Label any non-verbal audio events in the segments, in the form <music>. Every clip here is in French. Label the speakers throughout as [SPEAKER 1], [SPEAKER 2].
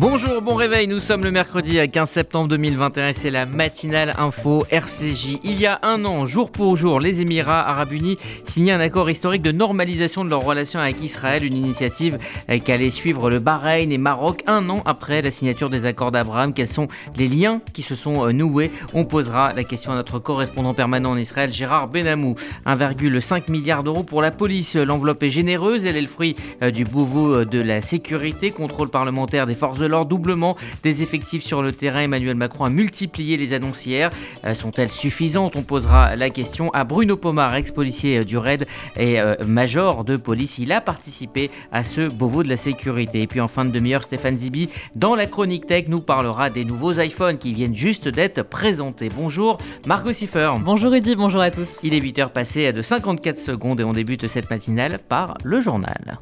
[SPEAKER 1] Bonjour, bon réveil, nous sommes le mercredi 15 septembre 2021 et c'est la matinale info RCJ. Il y a un an, jour pour jour, les Émirats arabes unis signaient un accord historique de normalisation de leurs relations avec Israël, une initiative qu'allait suivre le Bahreïn et Maroc un an après la signature des accords d'Abraham. Quels sont les liens qui se sont euh, noués? On posera la question à notre correspondant permanent en Israël, Gérard Benamou. 1,5 milliard d'euros pour la police. L'enveloppe est généreuse, elle est le fruit euh, du Beauvau de la sécurité, contrôle parlementaire des forces de leur doublement des effectifs sur le terrain. Emmanuel Macron a multiplié les annonces hier. Euh, sont-elles suffisantes? On posera la question à Bruno Pomar, ex-policier euh, du RAID et euh, major de police. Il a participé à ce Beauvau de la sécurité. Et puis en fin de demi-heure, Stéphane Zibi, dans la chronique tech, nous parlera des nouveaux iPhones qui viennent juste d'être présentés. Bonjour Margot Siffer.
[SPEAKER 2] Bonjour Rudy, bonjour à tous.
[SPEAKER 1] Il est 8h passé de 54 secondes et on débute cette matinale par le journal.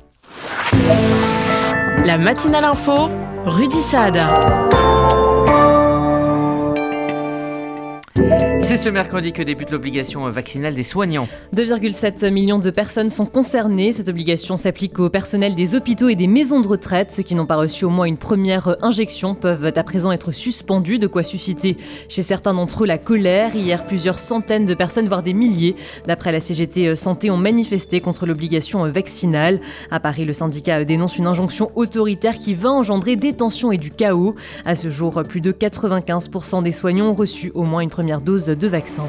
[SPEAKER 3] La matinale info, Rudy Saad.
[SPEAKER 1] C'est ce mercredi que débute l'obligation vaccinale des soignants.
[SPEAKER 2] 2,7 millions de personnes sont concernées. Cette obligation s'applique au personnel des hôpitaux et des maisons de retraite. Ceux qui n'ont pas reçu au moins une première injection peuvent à présent être suspendus, de quoi susciter chez certains d'entre eux la colère. Hier, plusieurs centaines de personnes, voire des milliers, d'après la CGT Santé, ont manifesté contre l'obligation vaccinale. À Paris, le syndicat dénonce une injonction autoritaire qui va engendrer des tensions et du chaos. À ce jour, plus de 95% des soignants ont reçu au moins une première dose vaccin.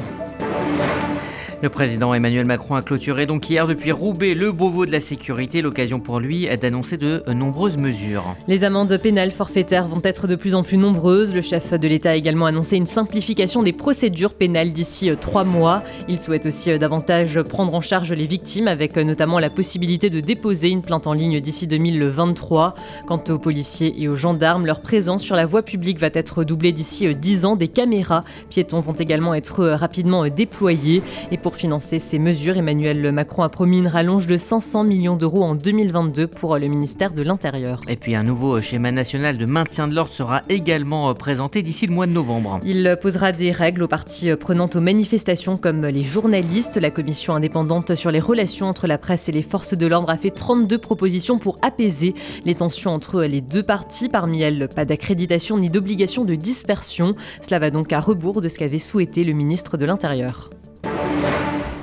[SPEAKER 1] Le président Emmanuel Macron a clôturé donc hier depuis Roubaix le Beauvau de la sécurité, l'occasion pour lui d'annoncer de nombreuses mesures.
[SPEAKER 2] Les amendes pénales forfaitaires vont être de plus en plus nombreuses. Le chef de l'État a également annoncé une simplification des procédures pénales d'ici euh, trois mois. Il souhaite aussi euh, davantage prendre en charge les victimes avec euh, notamment la possibilité de déposer une plainte en ligne d'ici 2023. Quant aux policiers et aux gendarmes, leur présence sur la voie publique va être doublée d'ici 10 ans. Des caméras piétons vont également être rapidement déployées. Financer ces mesures, Emmanuel Macron a promis une rallonge de 500 millions d'euros en 2022 pour le ministère de l'Intérieur.
[SPEAKER 1] Et puis un nouveau schéma national de maintien de l'ordre sera également présenté d'ici le mois de novembre.
[SPEAKER 2] Il posera des règles aux parties prenantes aux manifestations comme les journalistes. La commission indépendante sur les relations entre la presse et les forces de l'ordre a fait 32 propositions pour apaiser les tensions entre les deux parties. Parmi elles, pas d'accréditation ni d'obligation de dispersion. Cela va donc à rebours de ce qu'avait souhaité le ministre de l'Intérieur.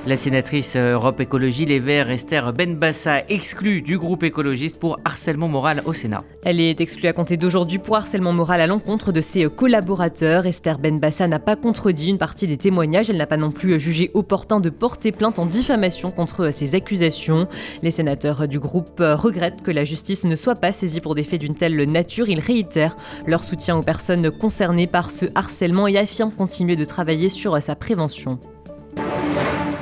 [SPEAKER 1] La sénatrice Europe Écologie Les Verts, Esther Benbassa, exclue du groupe écologiste pour harcèlement moral au Sénat.
[SPEAKER 2] Elle est exclue à compter d'aujourd'hui pour harcèlement moral à l'encontre de ses collaborateurs. Esther Benbassa n'a pas contredit une partie des témoignages. Elle n'a pas non plus jugé opportun de porter plainte en diffamation contre ces accusations. Les sénateurs du groupe regrettent que la justice ne soit pas saisie pour des faits d'une telle nature. Ils réitèrent leur soutien aux personnes concernées par ce harcèlement et affirment continuer de travailler sur sa prévention.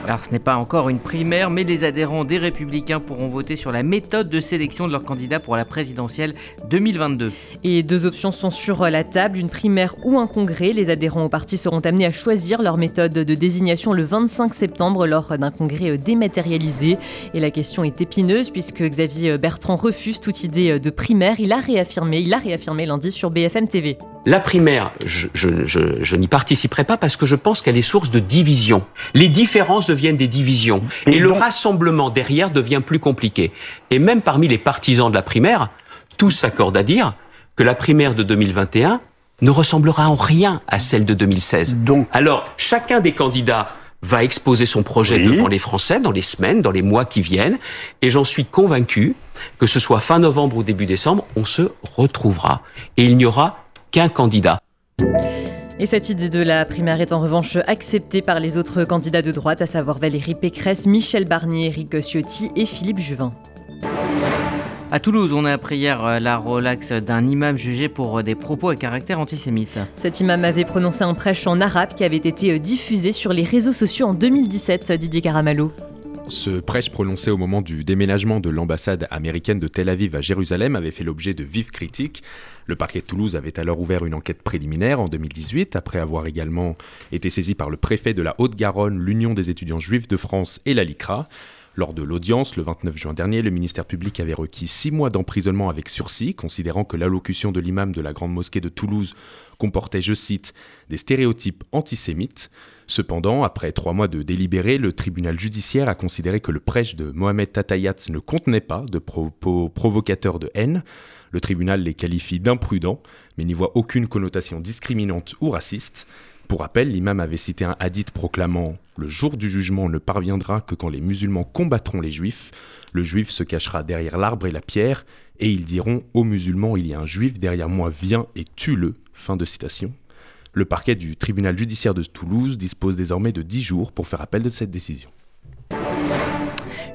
[SPEAKER 1] Alors ce n'est pas encore une primaire, mais les adhérents des Républicains pourront voter sur la méthode de sélection de leurs candidats pour la présidentielle 2022.
[SPEAKER 2] Et deux options sont sur la table, une primaire ou un congrès. Les adhérents au parti seront amenés à choisir leur méthode de désignation le 25 septembre lors d'un congrès dématérialisé. Et la question est épineuse puisque Xavier Bertrand refuse toute idée de primaire. Il a réaffirmé, il a réaffirmé lundi sur BFM TV.
[SPEAKER 4] La primaire, je, je, je, je n'y participerai pas parce que je pense qu'elle est source de division. Les différences deviennent des divisions. Et, le rassemblement derrière devient plus compliqué. Et même parmi les partisans de la primaire, tous s'accordent à dire que la primaire de 2021 ne ressemblera en rien à celle de 2016. Donc, Alors, chacun des candidats va exposer son projet oui. devant les Français dans les semaines, dans les mois qui viennent, et j'en suis convaincu que ce soit fin novembre ou début décembre, on se retrouvera. Et il n'y aura qu'un candidat.
[SPEAKER 2] Et cette idée de la primaire est en revanche acceptée par les autres candidats de droite, à savoir Valérie Pécresse, Michel Barnier, Éric Ciotti et Philippe Juvin.
[SPEAKER 1] À Toulouse, on a appris hier la relaxe d'un imam jugé pour des propos à caractère antisémite.
[SPEAKER 2] Cet imam avait prononcé un prêche en arabe qui avait été diffusé sur les réseaux sociaux en 2017, Didier Caramallo.
[SPEAKER 5] Ce prêche prononcé au moment du déménagement de l'ambassade américaine de Tel Aviv à Jérusalem avait fait l'objet de vives critiques. Le parquet de Toulouse avait alors ouvert une enquête préliminaire en 2018, après avoir également été saisi par le préfet de la Haute-Garonne, l'Union des étudiants juifs de France et la LICRA. Lors de l'audience, le 29 juin dernier, le ministère public avait requis six mois d'emprisonnement avec sursis, considérant que l'allocution de l'imam de la Grande Mosquée de Toulouse comportait, je cite, des stéréotypes antisémites. Cependant, après trois mois de délibéré, le tribunal judiciaire a considéré que le prêche de Mohamed Tatayat ne contenait pas de propos provocateurs de haine. Le tribunal les qualifie d'imprudents, mais n'y voit aucune connotation discriminante ou raciste. Pour rappel, l'imam avait cité un hadith proclamant Le jour du jugement ne parviendra que quand les musulmans combattront les juifs. Le juif se cachera derrière l'arbre et la pierre, et ils diront aux musulmans Il y a un juif derrière moi, viens et tue-le. Fin de citation. Le parquet du tribunal judiciaire de Toulouse dispose désormais de 10 jours pour faire appel de cette décision.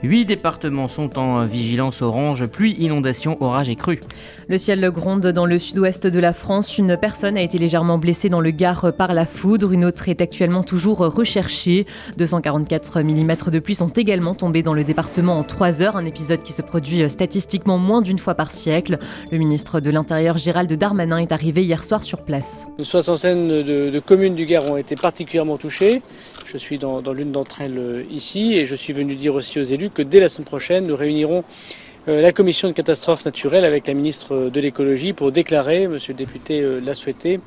[SPEAKER 1] Huit départements sont en vigilance orange, pluie, inondation, orage et crue.
[SPEAKER 2] Le ciel gronde dans le sud-ouest de la France. Une personne a été légèrement blessée dans le Gard par la foudre. Une autre est actuellement toujours recherchée. 244 mm de pluie sont également tombés dans le département en 3 heures. Un épisode qui se produit statistiquement moins d'une fois par siècle. Le ministre de l'Intérieur Gérald Darmanin est arrivé hier soir sur place.
[SPEAKER 6] Une soixantaine de, de communes du Gard ont été particulièrement touchées. Je suis dans, dans l'une d'entre elles euh, ici et je suis venu dire aussi aux élus que dès la semaine prochaine, nous réunirons euh, la commission de catastrophes naturelles avec la ministre de l'écologie pour déclarer, monsieur le député euh, l'a souhaité,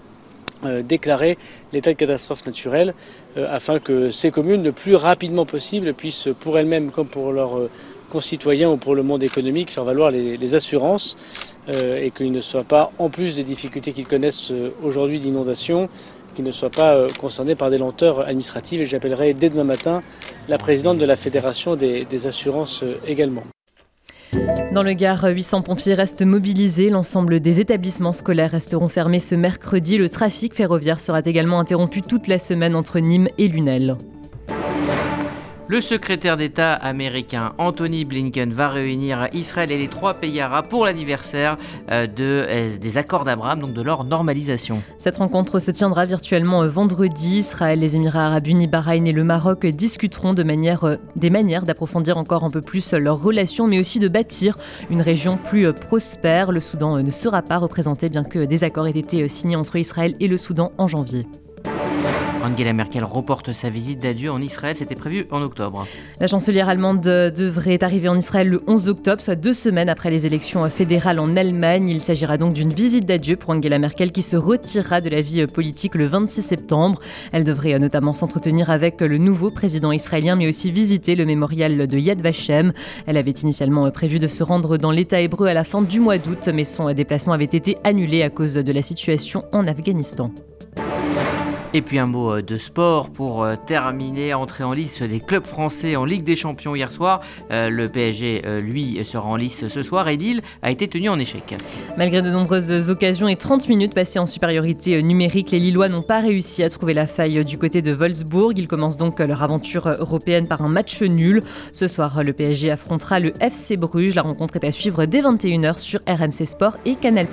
[SPEAKER 6] euh, déclarer l'état de catastrophe naturelle afin que ces communes, le plus rapidement possible, puissent pour elles-mêmes comme pour leurs concitoyens ou pour le monde économique faire valoir les, assurances et qu'ils ne soient pas, en plus des difficultés qu'ils connaissent aujourd'hui d'inondation, qui ne soient pas euh, concernés par des lenteurs administratives. Et j'appellerai dès demain matin la présidente de la Fédération des, assurances euh, également.
[SPEAKER 2] Dans le Gard, 800 pompiers restent mobilisés. L'ensemble des établissements scolaires resteront fermés ce mercredi. Le trafic ferroviaire sera également interrompu toute la semaine entre Nîmes et Lunel.
[SPEAKER 1] Le secrétaire d'État américain Anthony Blinken va réunir Israël et les trois pays arabes pour l'anniversaire euh, euh, des accords d'Abraham, donc de leur normalisation.
[SPEAKER 2] Cette rencontre se tiendra virtuellement euh, vendredi. Israël, les Émirats arabes unis, Bahreïn et le Maroc discuteront des manières d'approfondir encore un peu plus leurs relations, mais aussi de bâtir une région plus prospère. Le Soudan ne sera pas représenté, bien que des accords aient été signés entre Israël et le Soudan en janvier.
[SPEAKER 1] Angela Merkel reporte sa visite d'adieu en Israël, c'était prévu en octobre.
[SPEAKER 2] La chancelière allemande devrait arriver en Israël le 11 octobre, soit deux semaines après les élections fédérales en Allemagne. Il s'agira donc d'une visite d'adieu pour Angela Merkel qui se retirera de la vie politique le 26 septembre. Elle devrait notamment s'entretenir avec le nouveau président israélien, mais aussi visiter le mémorial de Yad Vashem. Elle avait initialement prévu de se rendre dans l'État hébreu à la fin du mois d'août, mais son déplacement avait été annulé à cause de la situation en Afghanistan.
[SPEAKER 1] Et puis un mot euh, de sport pour euh, terminer, entrer en lice des clubs français en Ligue des Champions hier soir. Euh, le PSG, lui, sera en lice ce soir et Lille a été tenu en échec.
[SPEAKER 2] Malgré de nombreuses occasions et 30 minutes passées en supériorité numérique, les Lillois n'ont pas réussi à trouver la faille du côté de Wolfsburg. Ils commencent donc leur aventure européenne par un match nul. Ce soir, le PSG affrontera le FC Bruges. La rencontre est à suivre dès 21h sur RMC Sport et Canal+.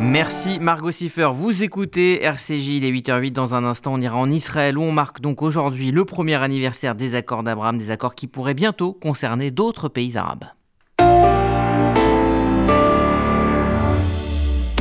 [SPEAKER 1] Merci Margot Siffer. Vous écoutez RCJ, il est 8h08. Dans un instant, on ira en Israël où on marque donc aujourd'hui le premier anniversaire des accords d'Abraham, des accords qui pourraient bientôt concerner d'autres pays arabes.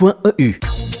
[SPEAKER 7] Point.eu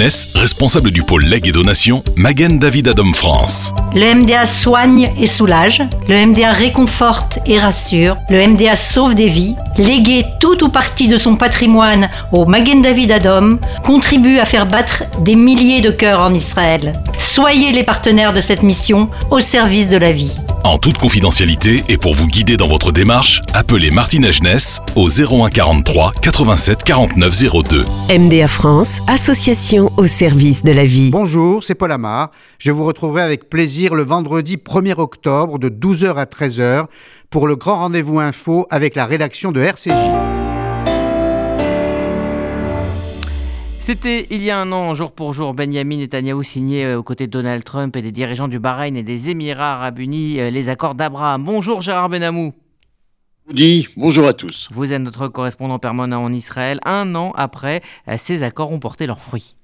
[SPEAKER 8] Responsable du pôle legs et donation, Magen David Adam France.
[SPEAKER 9] Le MDA soigne et soulage, le MDA réconforte et rassure, le MDA sauve des vies, léguer tout ou partie de son patrimoine au Magen David Adam contribue à faire battre des milliers de cœurs en Israël. Soyez les partenaires de cette mission au service de la vie.
[SPEAKER 8] En toute confidentialité et pour vous guider dans votre démarche, appelez Martine Jeunesse au 01 43 87 49 02.
[SPEAKER 10] MDA France, association au service de la vie.
[SPEAKER 11] Bonjour, c'est Paul Amar. Je vous retrouverai avec plaisir le vendredi 1er octobre de 12h à 13h pour le grand rendez-vous info avec la rédaction de RCJ.
[SPEAKER 1] C'était il y a un an, jour pour jour, Benjamin Netanyahu signait euh, aux côtés de Donald Trump et des dirigeants du Bahreïn et des Émirats arabes unis euh, les accords d'Abraham. Bonjour Gérard Benamou.
[SPEAKER 12] bonjour à tous.
[SPEAKER 1] Vous êtes notre correspondant permanent en Israël. Un an après, euh, ces accords ont porté leurs fruits.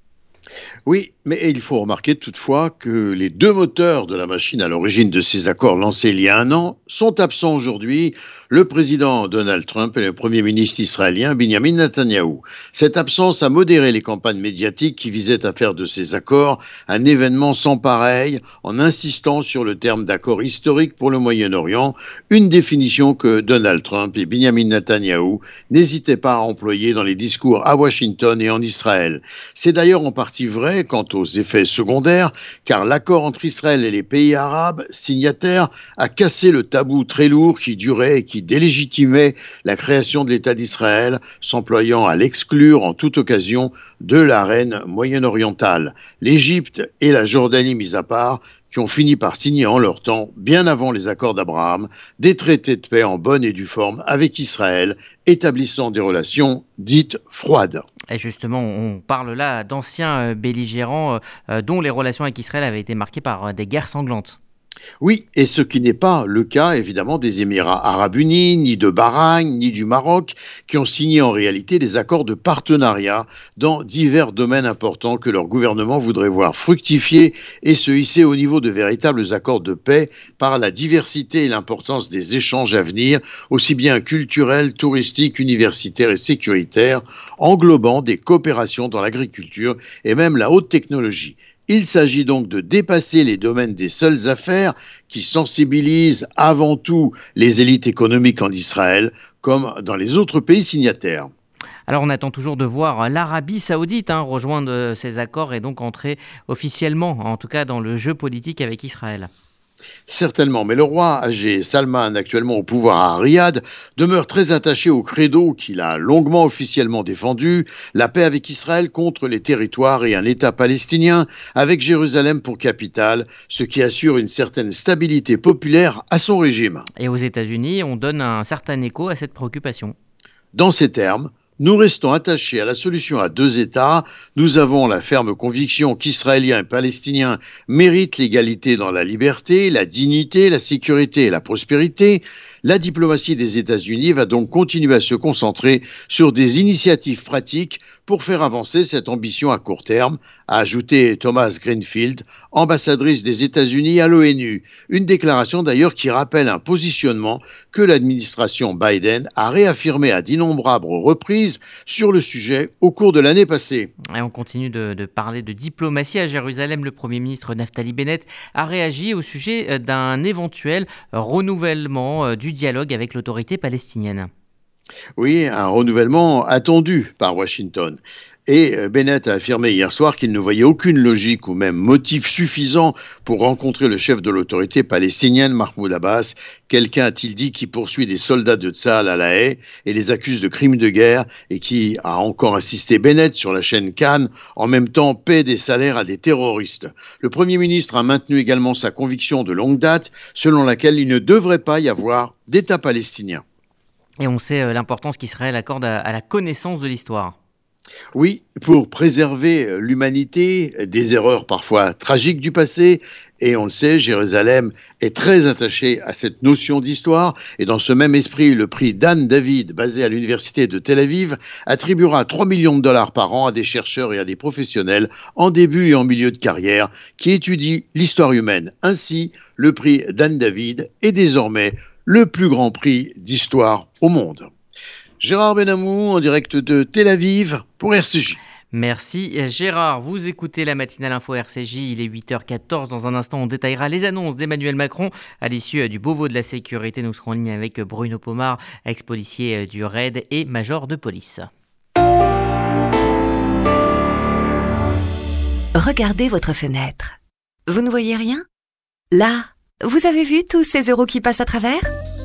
[SPEAKER 12] Oui, mais il faut remarquer toutefois que les deux moteurs de la machine à l'origine de ces accords lancés il y a un an sont absents aujourd'hui, le président Donald Trump et le premier ministre israélien Benjamin Netanyahu. Cette absence a modéré les campagnes médiatiques qui visaient à faire de ces accords un événement sans pareil en insistant sur le terme d'accord historique pour le Moyen-Orient, une définition que Donald Trump et Benjamin Netanyahu n'hésitaient pas à employer dans les discours à Washington et en Israël. C'est d'ailleurs en partie vrai quant aux effets secondaires, car l'accord entre Israël et les pays arabes signataires a cassé le tabou très lourd qui durait délégitimait la création de l'État d'Israël, s'employant à l'exclure en toute occasion de l'arène moyen-orientale. L'Égypte et la Jordanie mis à part, qui ont fini par signer en leur temps, bien avant les accords d'Abraham, des traités de paix en bonne et due forme avec Israël, établissant des relations dites froides.
[SPEAKER 1] Et justement, on parle là d'anciens euh, belligérants euh, euh, dont les relations avec Israël avaient été marquées par des guerres sanglantes.
[SPEAKER 12] Oui, et ce qui n'est pas le cas évidemment des Émirats arabes unis, ni de Bahreïn, ni du Maroc, qui ont signé en réalité des accords de partenariat dans divers domaines importants que leur gouvernement voudrait voir fructifier et se hisser au niveau de véritables accords de paix par la diversité et l'importance des échanges à venir, aussi bien culturels, touristiques, universitaires et sécuritaires, englobant des coopérations dans l'agriculture et même la haute technologie. Il s'agit donc de dépasser les domaines des seules affaires qui sensibilisent avant tout les élites économiques en Israël, comme dans les autres pays signataires.
[SPEAKER 1] Alors on attend toujours de voir l'Arabie saoudite hein, rejoindre ces accords et donc entrer officiellement, en tout cas dans le jeu politique avec Israël.
[SPEAKER 12] Certainement, mais le roi âgé Salman, actuellement au pouvoir à Riyad, demeure très attaché au credo qu'il a longuement officiellement défendu, la paix avec Israël contre les territoires et un État palestinien avec Jérusalem pour capitale, ce qui assure une certaine stabilité populaire à son régime.
[SPEAKER 1] Et aux États-Unis, on donne un certain écho à cette préoccupation.
[SPEAKER 12] Dans ces termes, nous restons attachés à la solution à deux États. Nous avons la ferme conviction qu'Israéliens et Palestiniens méritent l'égalité dans la liberté, la dignité, la sécurité et la prospérité. La diplomatie des États-Unis va donc continuer à se concentrer sur des initiatives pratiques pour faire avancer cette ambition à court terme, a ajouté Thomas Greenfield, ambassadrice des États-Unis à l'ONU. Une déclaration d'ailleurs qui rappelle un positionnement que l'administration Biden a réaffirmé à d'innombrables reprises sur le sujet au cours de l'année passée.
[SPEAKER 1] Et on continue de, de, parler de diplomatie à Jérusalem. Le Premier ministre Naftali Bennett a réagi au sujet euh, d'un éventuel renouvellement euh, du dialogue avec l'autorité palestinienne.
[SPEAKER 12] Oui, un renouvellement attendu par Washington. Et euh, Bennett a affirmé hier soir qu'il ne voyait aucune logique ou même motif suffisant pour rencontrer le chef de l'autorité palestinienne, Mahmoud Abbas. Quelqu'un, a-t-il dit, qui poursuit des soldats de Tzal à la et les accuse de crimes de guerre et qui a encore insisté Bennett sur la chaîne Cannes, en même temps paie des salaires à des terroristes? Le Premier ministre a maintenu également sa conviction de longue date, selon laquelle il ne devrait pas y avoir d'État palestinien.
[SPEAKER 1] Et on sait euh, l'importance qu'Israël accorde à la connaissance de l'histoire.
[SPEAKER 12] Oui, pour préserver euh, l'humanité des erreurs parfois tragiques du passé, et on le sait, Jérusalem est très attachée à cette notion d'histoire, et dans ce même esprit, le prix Dan David, basé à l'université de Tel Aviv, attribuera 3 millions de dollars par an à des chercheurs et à des professionnels en début et en milieu de carrière qui étudient l'histoire humaine. Ainsi, le prix Dan David est désormais le plus grand prix d'histoire au monde. Gérard Benamou en direct de Tel Aviv pour RCJ.
[SPEAKER 1] Merci Gérard. Vous écoutez la matinale info RCJ. Il est 8h14. Dans un instant, on détaillera les annonces d'Emmanuel Macron à l'issue du Beauvau de la sécurité. Nous serons en ligne avec Bruno Pomar, ex-policier du RAID et major de police.
[SPEAKER 10] Regardez votre fenêtre. Vous ne voyez rien? Là,
[SPEAKER 13] Vous avez vu tous ces euros qui passent à travers?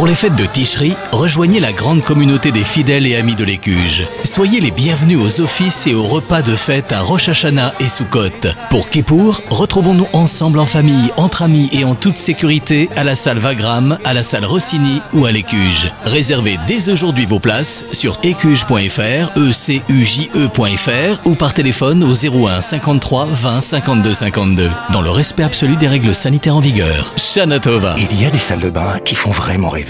[SPEAKER 14] Pour les fêtes de Ticherie, rejoignez la grande communauté des fidèles et amis de l'Écuge. Soyez les bienvenus aux offices et aux repas de fête à Rosh et Sukkot. Pour Kippour, retrouvons-nous ensemble en famille, entre amis et en toute sécurité à la salle Vagram, à la salle Rossini ou à l'Écuge. Réservez dès aujourd'hui vos places sur écuge.fr, ecuje.fr ou par téléphone au 01 53 20 52 52. Dans le respect absolu des règles sanitaires en vigueur. Shanatova.
[SPEAKER 15] Il y a des salles de bain qui font vraiment rêver.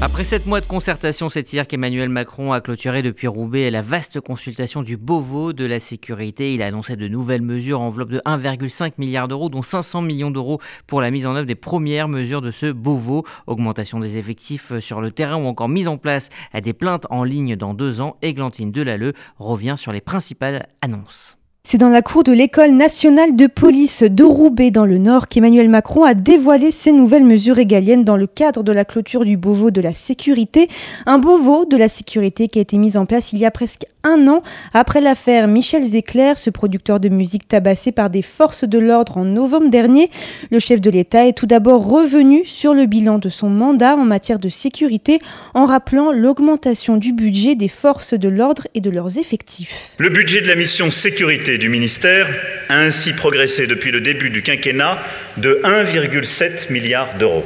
[SPEAKER 1] Après sept mois de concertation, c'est hier qu'Emmanuel Macron a clôturé depuis Roubaix la vaste consultation du Beauvau de la sécurité. Il a annoncé de nouvelles mesures, enveloppe de 1,5 milliard d'euros, dont 500 millions d'euros pour la mise en œuvre des premières mesures de ce Beauvau. Augmentation des effectifs sur le terrain ou encore mise en place à des plaintes en ligne dans deux ans. Églantine Delalleux revient sur les principales annonces.
[SPEAKER 16] C'est dans la cour de l'école nationale de police de Roubaix dans le Nord qu'Emmanuel Macron a dévoilé ces nouvelles mesures régaliennes dans le cadre de la clôture du Beauvau de la sécurité. Un Beauvau de la sécurité qui a été mis en place il y a presque un an après l'affaire Michel Zecler, ce producteur de musique tabassé par des forces de l'ordre en novembre dernier. Le chef de l'État est tout d'abord revenu sur le bilan de son mandat en matière de sécurité en rappelant l'augmentation du budget des forces de l'ordre et de leurs effectifs.
[SPEAKER 17] Le budget de la mission sécurité du ministère a ainsi progressé depuis le début du quinquennat de 1,7 milliard d'euros.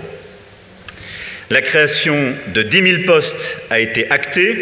[SPEAKER 17] La création de 10 000 postes a été actée,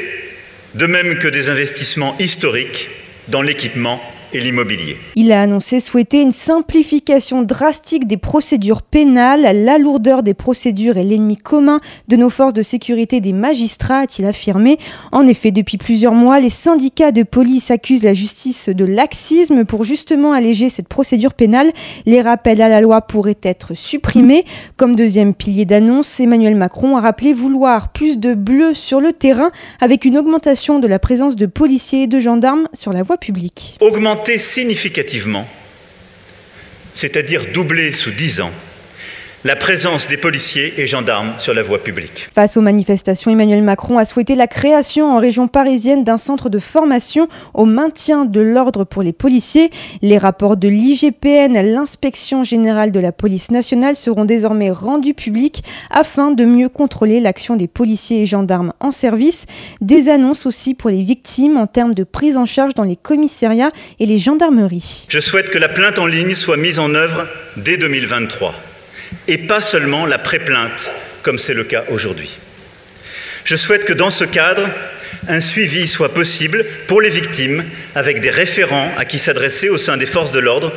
[SPEAKER 17] de même que des investissements historiques dans l'équipement et l'immobilier.
[SPEAKER 16] Il a annoncé souhaiter une simplification drastique des procédures pénales. La lourdeur des procédures est l'ennemi commun de nos forces de sécurité des magistrats, a-t-il affirmé. En effet, depuis plusieurs mois, les syndicats de police accusent la justice de laxisme pour justement alléger cette procédure pénale. Les rappels à la loi pourraient être supprimés. Comme deuxième pilier d'annonce, Emmanuel Macron a rappelé vouloir plus de bleu sur le terrain avec une augmentation de la présence de policiers et de gendarmes sur la voie publique.
[SPEAKER 17] Significativement, c'est-à-dire doubler sous 10 ans, la présence des policiers et gendarmes sur la voie publique.
[SPEAKER 16] Face aux manifestations, Emmanuel Macron a souhaité la création en région parisienne d'un centre de formation au maintien de l'ordre pour les policiers. Les rapports de l'IGPN, l'inspection générale de la police nationale, seront désormais rendus publics afin de mieux contrôler l'action des policiers et gendarmes en service. Des annonces aussi pour les victimes en termes de prise en charge dans les commissariats et les gendarmeries.
[SPEAKER 17] Je souhaite que la plainte en ligne soit mise en œuvre dès 2023 et pas seulement la pré-plainte, comme c'est le cas aujourd'hui. Je souhaite que dans ce cadre, un suivi soit possible pour les victimes avec des référents à qui s'adresser au sein des forces de l'ordre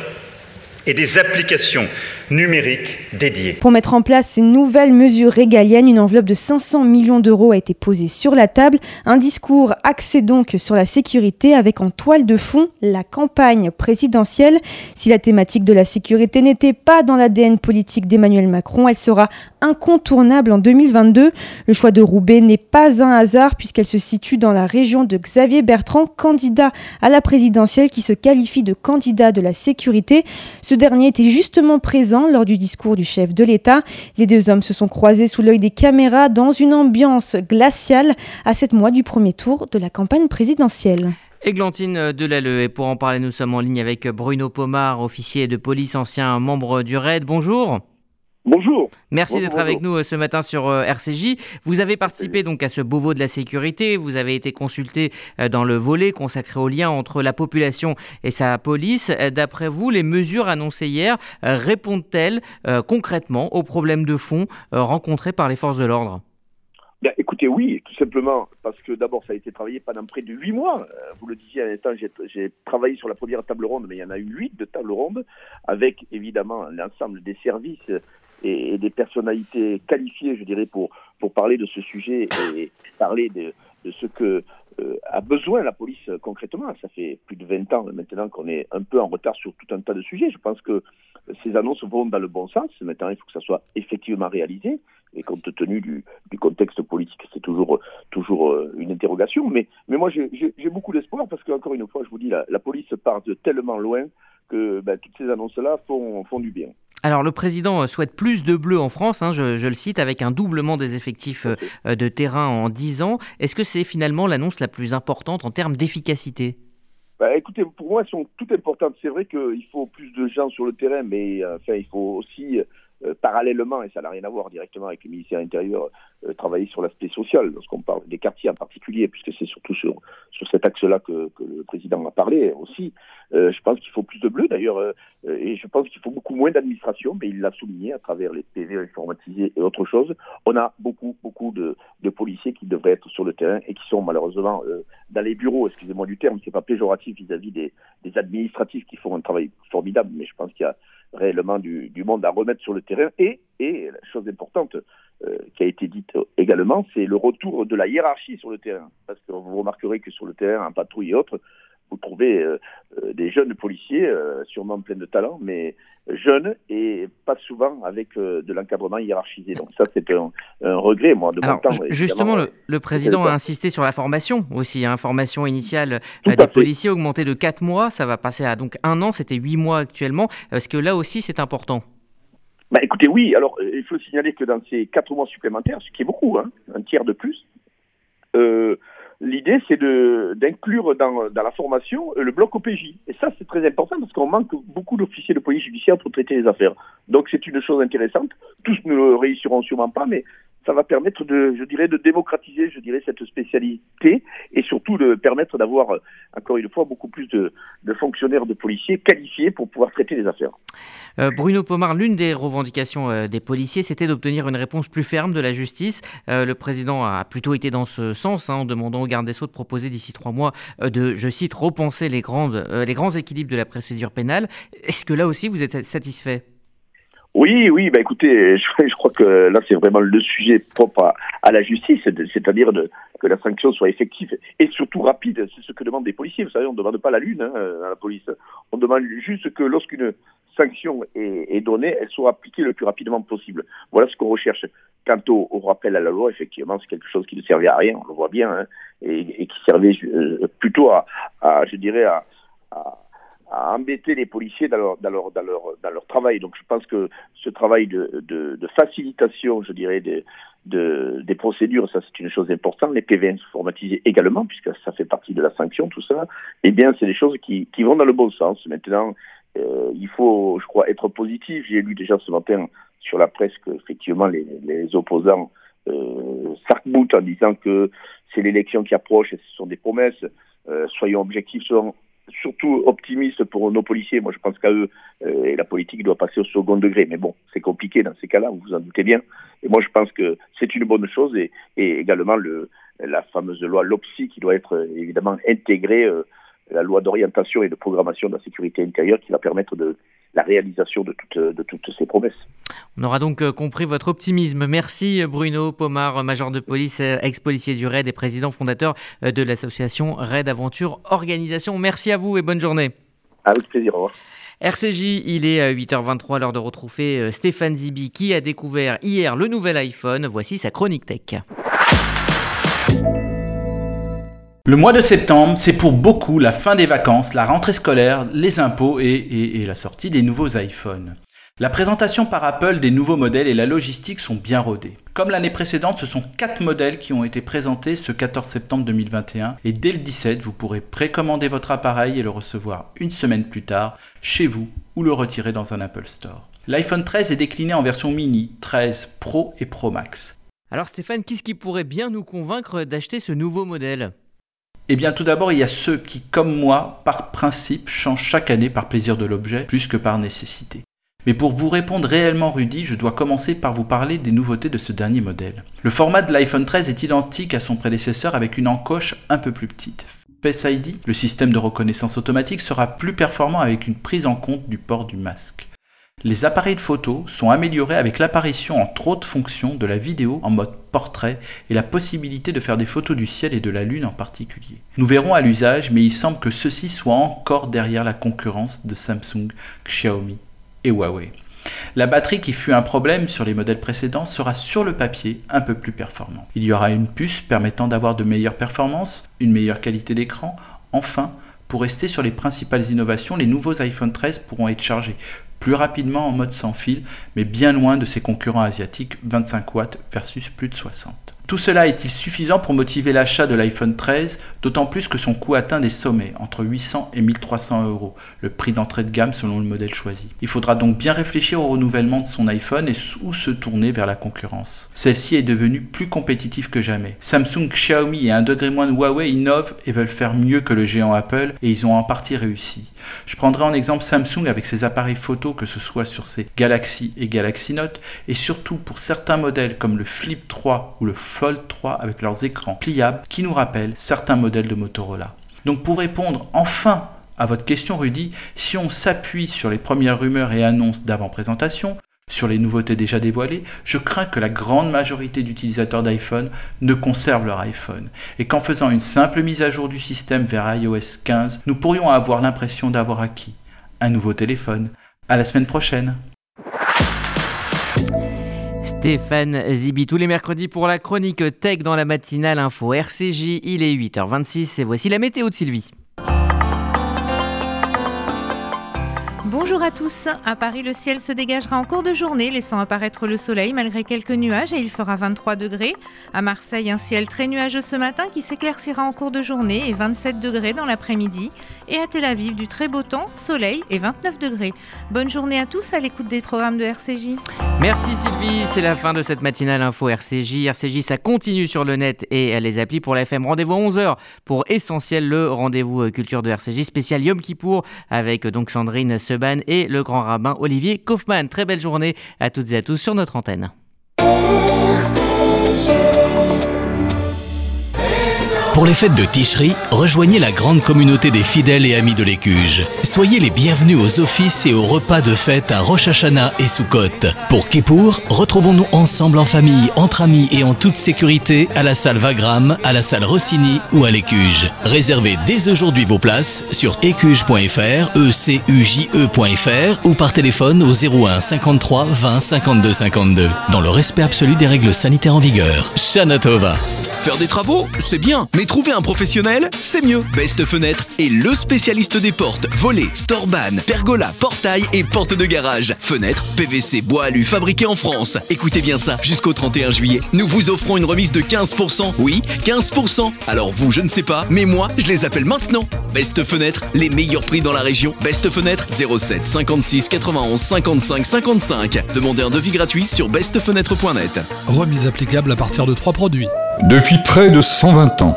[SPEAKER 17] et des applications numériques dédiées.
[SPEAKER 16] Pour mettre en place ces nouvelles mesures régaliennes, une enveloppe de 500 millions d'euros a été posée sur la table. Un discours axé donc sur la sécurité avec en toile de fond la campagne présidentielle. Si la thématique de la sécurité n'était pas dans l'ADN politique d'Emmanuel Macron, elle sera incontournable en 2022. Le choix de Roubaix n'est pas un hasard puisqu'elle se situe dans la région de Xavier Bertrand, candidat à la présidentielle qui se qualifie de candidat de la sécurité. Ce dernier était justement présent lors du discours du chef de l'État. Les deux hommes se sont croisés sous l'œil des caméras dans une ambiance glaciale à sept mois du premier tour de la campagne présidentielle.
[SPEAKER 1] Églantine Delalleux, et pour en parler, nous sommes en ligne avec Bruno Pomar, officier de police, ancien membre du RAID. Bonjour.
[SPEAKER 18] Bonjour.
[SPEAKER 1] Merci d'être avec nous euh, ce matin sur euh, RCJ. Vous avez participé donc à ce Beauvau de la sécurité. Vous avez été consulté euh, dans le volet consacré au lien entre la population et sa police. D'après vous, les mesures annoncées hier répondent-elles concrètement aux problèmes de fond rencontrés par les forces de l'ordre?
[SPEAKER 19] Écoutez, oui, tout simplement, parce que d'abord, ça a été travaillé pendant près de huit mois. Euh, vous le disiez à l'instant, j'ai travaillé sur la première table ronde, mais il y en a eu huit de tables rondes, avec évidemment l'ensemble des services et, des personnalités qualifiées, je dirais, pour, pour parler de ce sujet et parler de, ce que euh, a besoin la police euh, concrètement. Ça fait plus de 20 ans maintenant qu'on est un peu en retard sur tout un tas de sujets. Je pense que ces annonces vont dans le bon sens. Maintenant, il faut que ça soit effectivement réalisé. Et compte tenu du, contexte politique, c'est toujours, toujours euh, une interrogation. Mais, mais moi, j'ai beaucoup d'espoir parce qu'encore une fois, je vous dis, la, la police part de tellement loin que ben, toutes ces annonces-là font, font du bien.
[SPEAKER 1] Alors le président souhaite plus de bleus en France, hein, je, le cite, avec un doublement des effectifs euh, de terrain en 10 ans. Est-ce que c'est finalement l'annonce la plus importante en termes d'efficacité?
[SPEAKER 19] Bah, écoutez, pour moi, elles sont toutes importantes. C'est vrai qu'il faut plus de gens sur le terrain, mais euh, enfin, il faut aussi euh, parallèlement, et ça n'a rien à voir directement avec le ministère intérieur, euh, travailler sur l'aspect social, lorsqu'on parle des quartiers en particulier, puisque c'est surtout sur, cet axe-là que, le président a parlé aussi. Euh, je pense qu'il faut plus de bleu d'ailleurs, et je pense qu'il faut beaucoup moins d'administration, mais il l'a souligné à travers les PV informatisés et autre chose. On a beaucoup, beaucoup de, policiers qui devraient être sur le terrain et qui sont malheureusement dans les bureaux, excusez-moi du terme, c'est pas péjoratif vis-à-vis des administratifs qui font un travail formidable, mais je pense qu'il y a réellement du, monde à remettre sur le terrain. Et, et la chose importante euh, qui a été dite également, c'est le retour de la hiérarchie sur le terrain. Parce que vous remarquerez que sur le terrain, en patrouille et autres, vous trouvez euh, euh, des jeunes policiers, sûrement pleins de talent, mais jeunes et pas souvent avec de l'encadrement hiérarchisé. Donc ça, c'est un, regret, moi, de mon temps.
[SPEAKER 1] Justement, le, président a insisté sur la formation aussi, hein, formation initiale des policiers augmentée de 4 mois, ça va passer à donc un an, c'était 8 mois actuellement. Est-ce que là aussi, c'est important?
[SPEAKER 19] Bah, écoutez, oui. Alors, il faut signaler que dans ces 4 mois supplémentaires, ce qui est beaucoup, hein, un tiers de plus, euh, l'idée, c'est d'inclure dans, dans, la formation le bloc OPJ. Et ça, c'est très important parce qu'on manque beaucoup d'officiers de police judiciaire pour traiter les affaires. Donc, c'est une chose intéressante. Tous ne le réussiront sûrement pas, mais ça va permettre de, je dirais, de démocratiser, je dirais, cette spécialité et surtout de permettre d'avoir, encore une fois, beaucoup plus de, fonctionnaires, de policiers qualifiés pour pouvoir traiter les affaires.
[SPEAKER 1] Euh, Bruno Pomar, l'une des revendications euh, des policiers, c'était d'obtenir une réponse plus ferme de la justice. Euh, le président a plutôt été dans ce sens, hein, en demandant au garde des Sceaux de proposer d'ici trois mois de, je cite, repenser les, grandes, les grands équilibres de la procédure pénale. Est-ce que là aussi vous êtes satisfait?
[SPEAKER 19] Oui, oui, bah écoutez, <laughs> je, crois que là c'est vraiment le sujet propre à, la justice, c'est-à-dire que la sanction soit effective et surtout rapide. C'est ce que demandent les policiers. Vous savez, on ne demande pas la lune hein, à la police. On demande juste que lorsqu'une sanction est, donnée, elle soit appliquée le plus rapidement possible. Voilà ce qu'on recherche. Quant au, rappel à la loi, effectivement, c'est quelque chose qui ne servait à rien, on le voit bien, hein, et, qui servait euh, plutôt à, je dirais, à embêter les policiers dans leur, travail. Donc je pense que ce travail de, facilitation, je dirais, des, de, des procédures, ça c'est une chose importante. Les PV informatisés également, puisque ça fait partie de la sanction, tout ça. Eh bien, c'est des choses qui, qui vont dans le bon sens. Maintenant, euh, il faut, je crois, être positif. J'ai lu déjà ce matin sur la presse qu'effectivement les, les opposants euh, s'arc-boutent en disant que c'est l'élection qui approche et ce sont des promesses. Euh, soyons objectifs, soyons surtout optimiste pour nos policiers. Moi, je pense qu'à eux, euh, la politique doit passer au second degré. Mais bon, c'est compliqué dans ces cas-là, vous vous en doutez bien. Et moi, je pense que c'est une bonne chose et, également le, la fameuse loi LOPSI qui doit être évidemment intégrée, la loi d'orientation et de programmation de la sécurité intérieure qui va permettre de la réalisation de toutes, de toutes ces promesses.
[SPEAKER 1] On aura donc euh, compris votre optimisme. Merci Bruno Pomar, major de police, euh, ex-policier du RAID et président fondateur euh, de l'association RAID Aventure Organisation. Merci à vous et bonne journée.
[SPEAKER 19] Avec plaisir, au revoir.
[SPEAKER 1] RCJ, il est à 8h23, l'heure de retrouver Stéphane Zibi qui a découvert hier le nouvel iPhone. Voici sa chronique tech.
[SPEAKER 18] Le mois de septembre, c'est pour beaucoup la fin des vacances, la rentrée scolaire, les impôts et, la sortie des nouveaux iPhones. La présentation par Apple des nouveaux modèles et la logistique sont bien rodées. Comme l'année précédente, ce sont 4 modèles qui ont été présentés ce 14 septembre 2021 et dès le 17, vous pourrez précommander votre appareil et le recevoir une semaine plus tard chez vous ou le retirer dans un Apple Store. L'iPhone 13 est décliné en version mini, 13 Pro et Pro Max.
[SPEAKER 1] Alors Stéphane, qu'est-ce qui pourrait bien nous convaincre d'acheter ce nouveau modèle?
[SPEAKER 18] Eh bien, tout d'abord, il y a ceux qui, comme moi, par principe, changent chaque année par plaisir de l'objet plus que par nécessité. Mais pour vous répondre réellement Rudy, je dois commencer par vous parler des nouveautés de ce dernier modèle. Le format de l'iPhone 13 est identique à son prédécesseur avec une encoche un peu plus petite. Face ID, le système de reconnaissance automatique, sera plus performant avec une prise en compte du port du masque. Les appareils de photo sont améliorés avec l'apparition entre autres fonctions de la vidéo en mode portrait et la possibilité de faire des photos du ciel et de la lune en particulier. Nous verrons à l'usage, mais il semble que ceci soit encore derrière la concurrence de Samsung, Xiaomi et Huawei. La batterie qui fut un problème sur les modèles précédents sera sur le papier un peu plus performant. Il y aura une puce permettant d'avoir de meilleures performances, une meilleure qualité d'écran. Enfin, pour rester sur les principales innovations, les nouveaux iPhone 13 pourront être chargés plus rapidement en mode sans fil, mais bien loin de ses concurrents asiatiques 25 watts versus plus de 60. Tout cela est-il suffisant pour motiver l'achat de l'iPhone 13, d'autant plus que son coût atteint des sommets, entre 800 et 1300 euros, le prix d'entrée de gamme selon le modèle choisi. Il faudra donc bien réfléchir au renouvellement de son iPhone et où se tourner vers la concurrence. Celle-ci est devenue plus compétitive que jamais. Samsung, Xiaomi et un degré moins de Huawei innovent et veulent faire mieux que le géant Apple, et ils ont en partie réussi. Je prendrai en exemple Samsung avec ses appareils photo, que ce soit sur ses Galaxy et Galaxy Note, et surtout pour certains modèles comme le Flip 3 ou le Fold 3 avec leurs écrans pliables qui nous rappellent certains modèles de Motorola. Donc pour répondre enfin à votre question Rudy, si on s'appuie sur les premières rumeurs et annonces d'avant-présentation, sur les nouveautés déjà dévoilées, je crains que la grande majorité d'utilisateurs d'iPhone ne conservent leur iPhone et qu'en faisant une simple mise à jour du système vers iOS 15, nous pourrions avoir l'impression d'avoir acquis un nouveau téléphone. À la semaine prochaine.
[SPEAKER 1] Stéphane Zibi tous les mercredis pour la chronique Tech dans la matinale info RCJ. Il est 8h26 et voici la météo de Sylvie.
[SPEAKER 20] Bonjour à tous. À Paris, le ciel se dégagera en cours de journée, laissant apparaître le soleil malgré quelques nuages et il fera 23 degrés. À Marseille, un ciel très nuageux ce matin qui s'éclaircira en cours de journée et 27 degrés dans l'après-midi. Et à Tel Aviv, du très beau temps, soleil et 29 degrés. Bonne journée à tous à l'écoute des programmes de RCJ.
[SPEAKER 1] Merci Sylvie, c'est la fin de cette matinale info RCJ. RCJ, ça continue sur le net et les applis pour la FM. Rendez-vous à 11h pour Essentiel, le rendez-vous culture de RCJ spécial Yom Kippour avec donc Sandrine Seban et le grand rabbin Olivier Kaufmann. Très belle journée à toutes et à tous sur notre antenne.
[SPEAKER 14] Pour les fêtes de Ticherie, rejoignez la grande communauté des fidèles et amis de l'Écuge. Soyez les bienvenus aux offices et aux repas de fête à Rosh et Sukkot. Pour Kippour, retrouvons-nous ensemble en famille, entre amis et en toute sécurité à la salle Vagram, à la salle Rossini ou à l'Écuge. Réservez dès aujourd'hui vos places sur écuge.fr, ecuje.fr ou par téléphone au 01 53 20 52 52. Dans le respect absolu des règles sanitaires en vigueur. Shana Tova.
[SPEAKER 21] Faire des travaux, c'est bien, mais trouver un professionnel, c'est mieux. Best Fenêtre est le spécialiste des portes, volets, storban, pergola, portail et portes de garage. Fenêtres, PVC, bois alu, fabriqués en France. Écoutez bien ça, jusqu'au 31 juillet, nous vous offrons une remise de 15%. Oui, 15%. Alors vous, je ne sais pas, mais moi, je les appelle maintenant. Best Fenêtre, les meilleurs prix dans la région. Best Fenêtre, 07 56 91 55 55. Demandez un devis gratuit sur bestfenêtre.net.
[SPEAKER 22] Remise applicable à partir de trois produits.
[SPEAKER 23] Depuis près de 120 ans,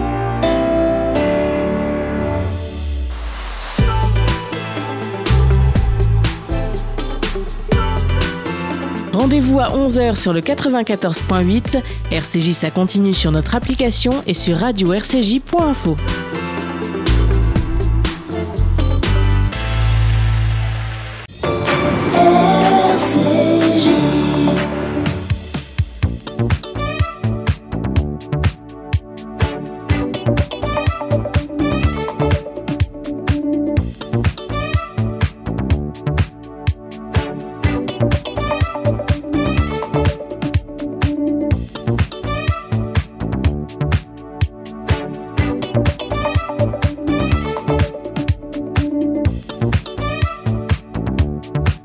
[SPEAKER 24] Rendez-vous à 11h sur le 94.8. RCJ, ça continue sur notre application et sur radio-rcj.info.